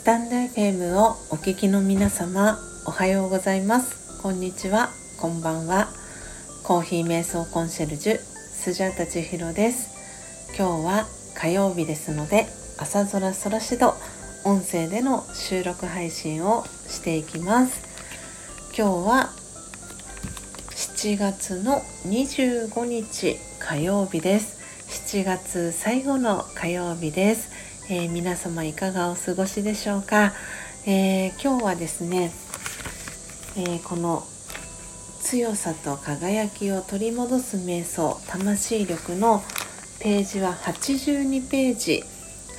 スタンド FM をお聞きの皆様おはようございます。こんにちは。こんばんは。コーヒー瞑想コンシェルジュスジャータチヒロです。今日は火曜日ですので朝空空しど音声での収録配信をしていきます。今日は7月の25日火曜日です。7月最後の火曜日です、えー、皆様いかがお過ごしでしょうか、えー、今日はですね、えー、この強さと輝きを取り戻す瞑想魂力のページは82ページ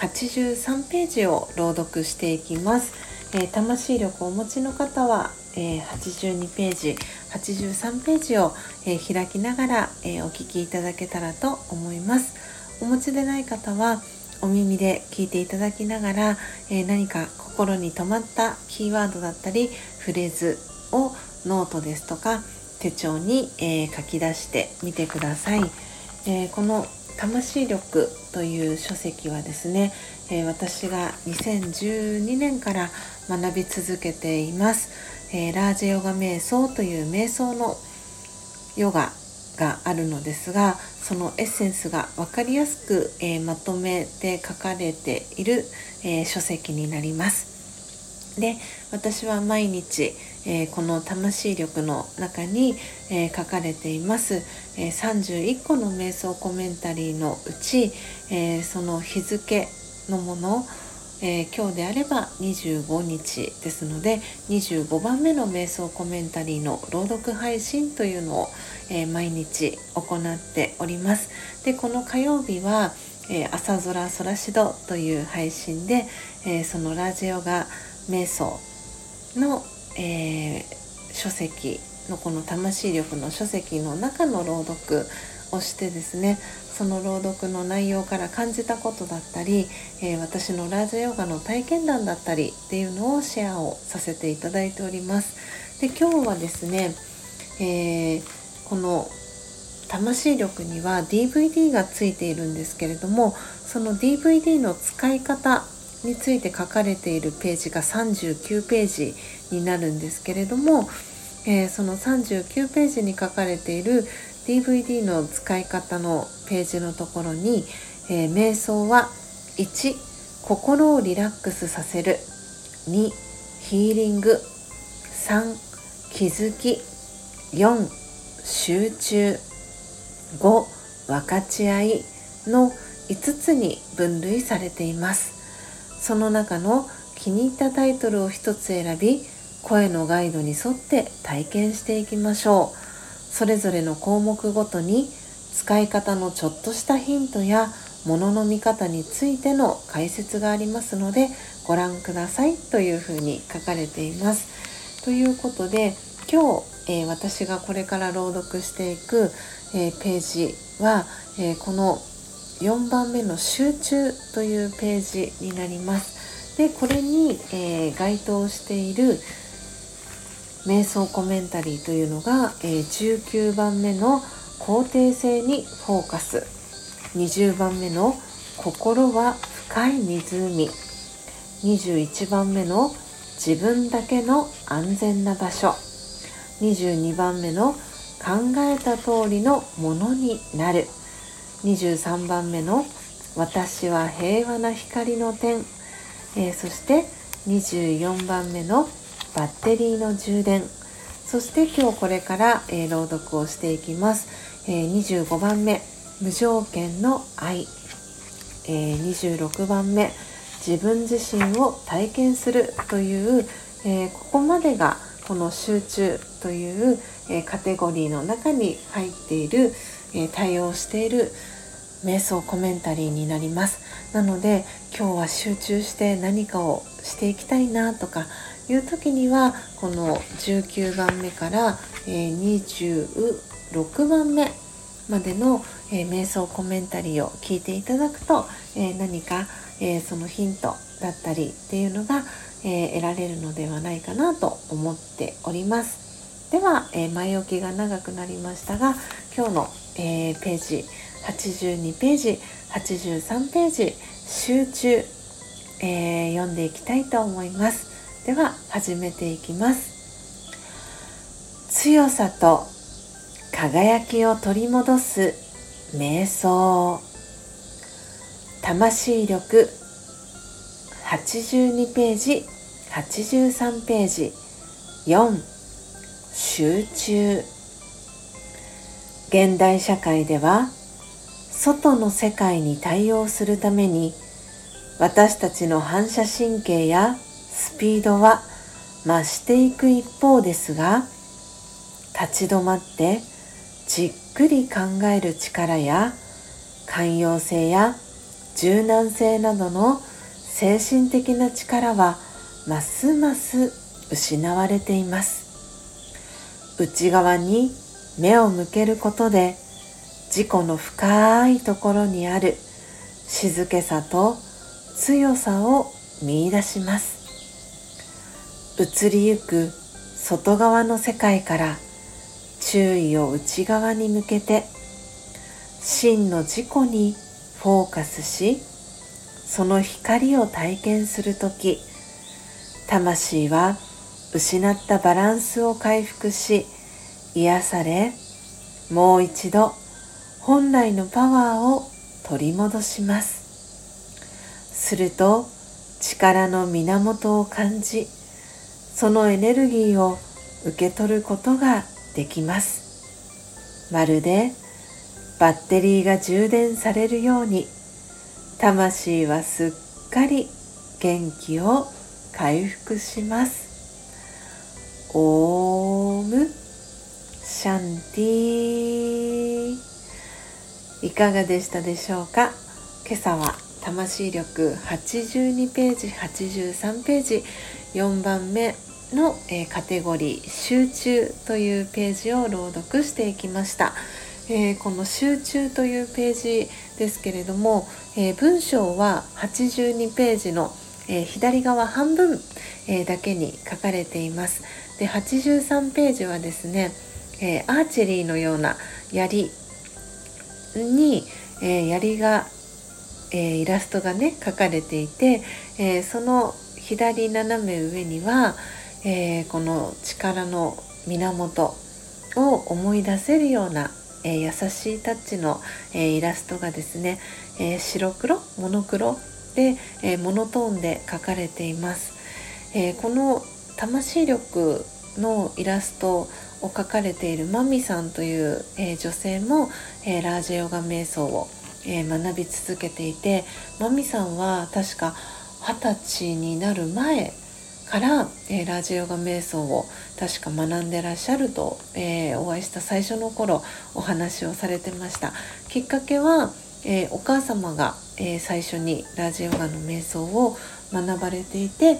83ページを朗読していきます、え魂力をお持ちの方は、え82ページ83ページを、え、開きながら、え、お聞きいただけたらと思います。お持ちでない方はお耳で聞いていただきながら、えー、何か心に留まったキーワードだったりフレーズをノートですとか手帳に、え書き出してみてください、えこの魂力という書籍はですね、え私が2012年から学び続けています。え、ラージャヨガ瞑想という瞑想のヨガがあるのですがそのエッセンスが分かりやすく、えー、まとめて書かれている、えー、書籍になります。で私は毎日、えこの魂力の中に、え書かれています、え31個の瞑想コメンタリーのうち、えその日付のものえー、今日であれば25日ですので25番目の瞑想コメンタリーの朗読配信というのを、えー、毎日行っております。でこの火曜日は、えー、朝空空しどという配信で、えそのラジオが瞑想の、え書籍のこの魂力の書籍の中の朗読をしてですねその朗読の内容から感じたことだったり、えー、私のラージヨガの体験談だったりっていうのをシェアをさせていただいております。で今日はですね、えー、この魂力には DVD がついているんですけれどもその DVD の使い方について書かれているページが39ページになるんですけれども、えー、その39ページに書かれている DVD の使い方のページのところに、えー、瞑想は1心をリラックスさせる。2ヒーリング。3気づき。4集中。5分かち合い。の5つに分類されています。その中の気に入ったタイトルを1つ選び声のガイドに沿って体験していきましょう。それぞれの項目ごとに使い方のちょっとしたヒントや物の見方についての解説がありますのでご覧くださいというふうに書かれています。ということで今日、えー、私がこれから朗読していく、えー、ページは、えー、この4番目の「集中」というページになります。でこれに、え該当している瞑想コメンタリーというのが、え19番目の肯定性にフォーカス。20番目の心は深い湖。21番目の自分だけの安全な場所。22番目の考えた通りのものになる。23番目の私は平和な光の点、えー、そして24番目のバッテリーの充電。そして今日これから、えー、朗読をしていきます、えー、25番目。無条件の愛、えー、26番目。自分自身を体験するという、えここまでがこの集中という、えカテゴリーの中に入っている、え対応している瞑想コメンタリーになります。なので今日は集中して何かをしていきたいなとかいう時にはこの19番目から、え26番目までの、え瞑想コメンタリーを聞いていただくと、え何か、えそのヒントだったりっていうのが、え得られるのではないかなと思っております。では、え前置きが長くなりましたが今日の、えページ82ページ83ページ集中えー、読んでいきたいと思いますでは始めていきます。強さと輝きを取り戻す瞑想。魂力。82ページ。83ページ。4集中。現代社会では外の世界に対応するために私たちの反射神経やスピードは増していく一方ですが立ち止まってじっくり考える力や寛容性や柔軟性などの精神的な力はますます失われています。内側に目を向けることで自己の深いところにある静けさと強さを見いだします。移りゆく外側の世界から注意を内側に向けて真の自己にフォーカスしその光を体験する時魂は失ったバランスを回復し癒されもう一度本来のパワーを取り戻します。すると力の源を感じそのエネルギーを受け取ることができます。まるでバッテリーが充電されるように魂はすっかり元気を回復します。オームシャンティいかがでしたでしょうか？今朝は魂力82ページ83ページ。4番目の、えー、カテゴリー集中というページを朗読していきました、えー、この集中というページですけれども、えー、文章は82ページの、え左側半分、えだけに書かれています。で83ページはですね、えアーチェリーのような槍に、え槍が、えイラストがね書かれていて、えその左斜め上には、えー、この力の源を思い出せるような、えー、優しいタッチの、えー、イラストがですね、え白黒モノクロで、えモノトーンで描かれています、えこの魂力のイラストを描かれているマミさんという、え女性も、えラージヨガ瞑想を、え学び続けていてマミさんは確か二十歳になる前から、えー、ラジオガ瞑想を確か学んでらっしゃると、えー、お会いした最初の頃お話をされてました。きっかけは、えー、お母様が、え最初にラジオガの瞑想を学ばれていて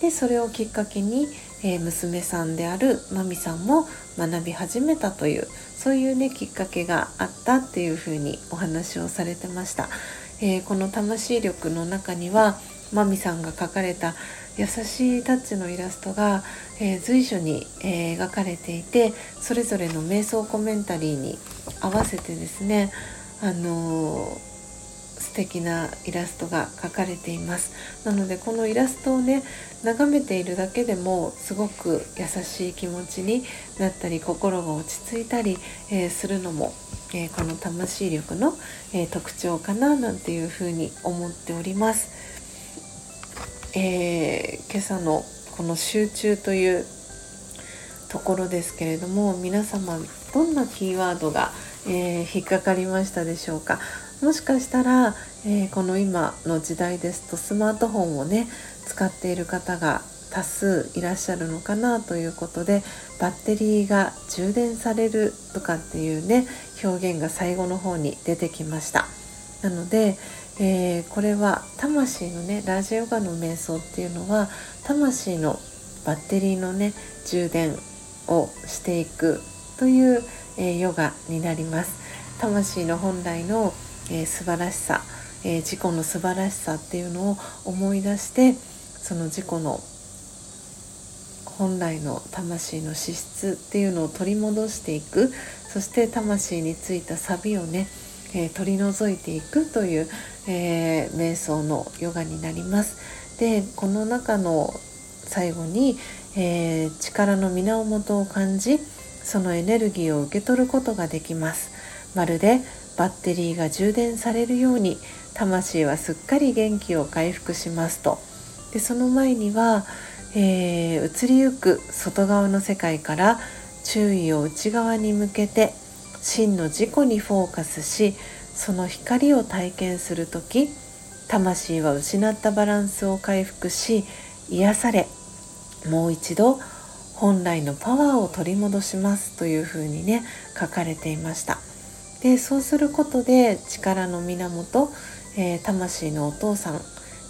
でそれをきっかけに、え娘さんであるまみさんも学び始めたというそういうねきっかけがあったっていうふうにお話をされてました、えこの魂力の中にはまみさんが書かれた優しいタッチのイラストが、えー、随所に、えー、描かれていてそれぞれの瞑想コメンタリーに合わせてですね、あのー、素敵なイラストが描かれていますなのでこのイラストをね眺めているだけでもすごく優しい気持ちになったり心が落ち着いたり、えー、するのも、えー、この魂力の、えー、特徴かななんていうふうに思っております。えー、今朝のこの集中というところですけれども皆様どんなキーワードが、えー、引っかかりましたでしょうか？もしかしたら、えー、この今の時代ですとスマートフォンをね使っている方が多数いらっしゃるのかなということでバッテリーが充電されるとかっていうね表現が最後の方に出てきました。なので、えー、これは魂のねラジオガの瞑想っていうのは魂のバッテリーのね充電をしていくという、えー、ヨガになります。魂の本来の、えー、素晴らしさ、えー、自己の素晴らしさっていうのを思い出してその自己の本来の魂の資質っていうのを取り戻していく。そして魂についたサビをねえー、取り除いていくという、えー、瞑想のヨガになります。でこの中の最後に、えー、力の源を感じそのエネルギーを受け取ることができますまるでバッテリーが充電されるように魂はすっかり元気を回復しますとでその前には、えー、移りゆく外側の世界から注意を内側に向けて真の自己にフォーカスしその光を体験する時魂は失ったバランスを回復し癒されもう一度本来のパワーを取り戻しますというふうにね書かれていました。でそうすることで力の源、えー、魂のお父さん、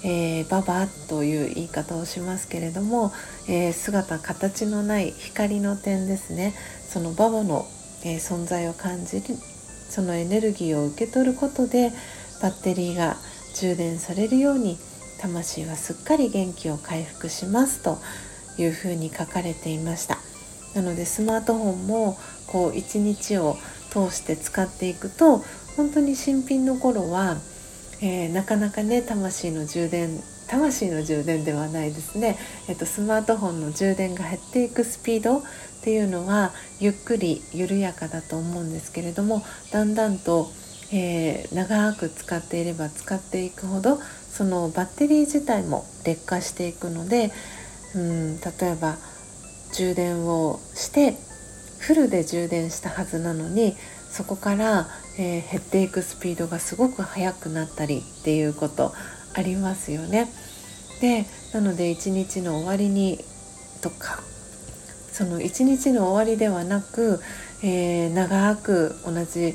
えー、ババという言い方をしますけれども、えー、姿形のない光の点ですね。そのババの、え存在を感じるそのエネルギーを受け取ることでバッテリーが充電されるように魂はすっかり元気を回復しますというふうに書かれていました。なのでスマートフォンもこう一日を通して使っていくと本当に新品の頃は、えー、なかなかね魂の充電魂の充電ではないですね、えっと、スマートフォンの充電が減っていくスピードっていうのはゆっくり緩やかだと思うんですけれどもだんだんと、えー、長く使っていれば使っていくほどそのバッテリー自体も劣化していくのでうん例えば充電をしてフルで充電したはずなのにそこから、えー、減っていくスピードがすごく速くなったりっていうことありますよね。でなので一日の終わりにとかその一日の終わりではなく、えー、長く同じ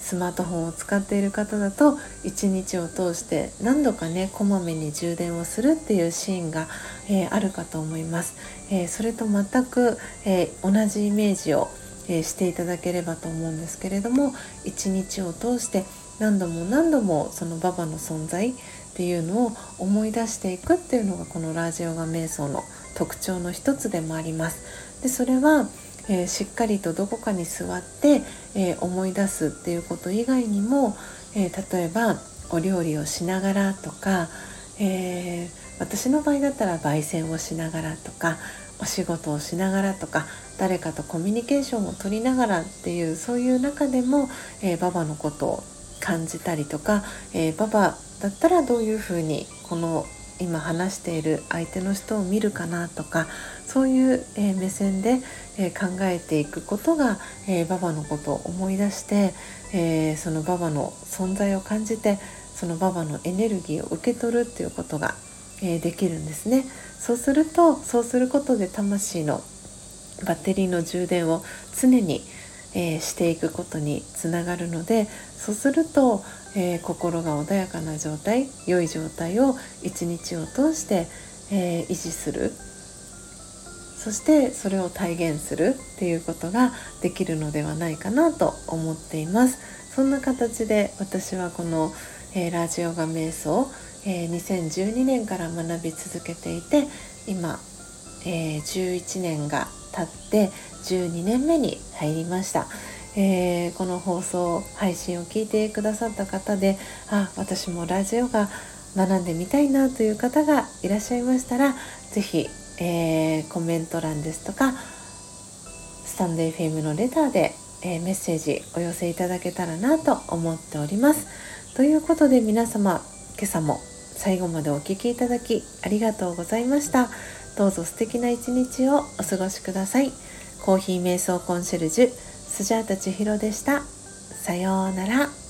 スマートフォンを使っている方だと一日を通して何度かねこまめに充電をするっていうシーンが、えー、あるかと思います、えー、それと全く、えー、同じイメージを、えしていただければと思うんですけれども一日を通して何度も何度もそのババの存在っていうのを思い出していくっていうのがこのラジオガ瞑想の特徴の一つでもあります。でそれはえー、しっかりとどこかに座って、えー、思い出すっていうこと以外にも、えー、例えばお料理をしながらとか、え私の場合だったら焙煎をしながらとかお仕事をしながらとか誰かとコミュニケーションを取りながらっていうそういう中でも、えババのことを感じたりとか、えババだったらどういうふうにこの今話している相手の人を見るかなとかそういう、え、目線で、え、考えていくことが、えー、ババのことを思い出して、えそのババの存在を感じてそのババのエネルギーを受け取るっていうことが、えできるんですね。そうするとそうすることで魂のバッテリーの充電を常に、えしていくことにつながるのでそうすると、えー、心が穏やかな状態良い状態を一日を通して、えー、維持する。そしてそれを体現するっていうことができるのではないかなと思っています。そんな形で私はこの、え、ラジオが瞑想、え、2012年から学び続けていて今、え、11年が経って12年目に入りました。えー、この放送配信を聞いてくださった方であ私もラジオが学んでみたいなという方がいらっしゃいましたら是非、えー、コメント欄ですとかスタンド FM のレターで、えー、メッセージお寄せいただけたらなと思っております。ということで皆様今朝も最後までお聴きいただきありがとうございました。どうぞ素敵な一日をお過ごしください。コーヒー瞑想コンシェルジュスジャータ千尋でした。さようなら。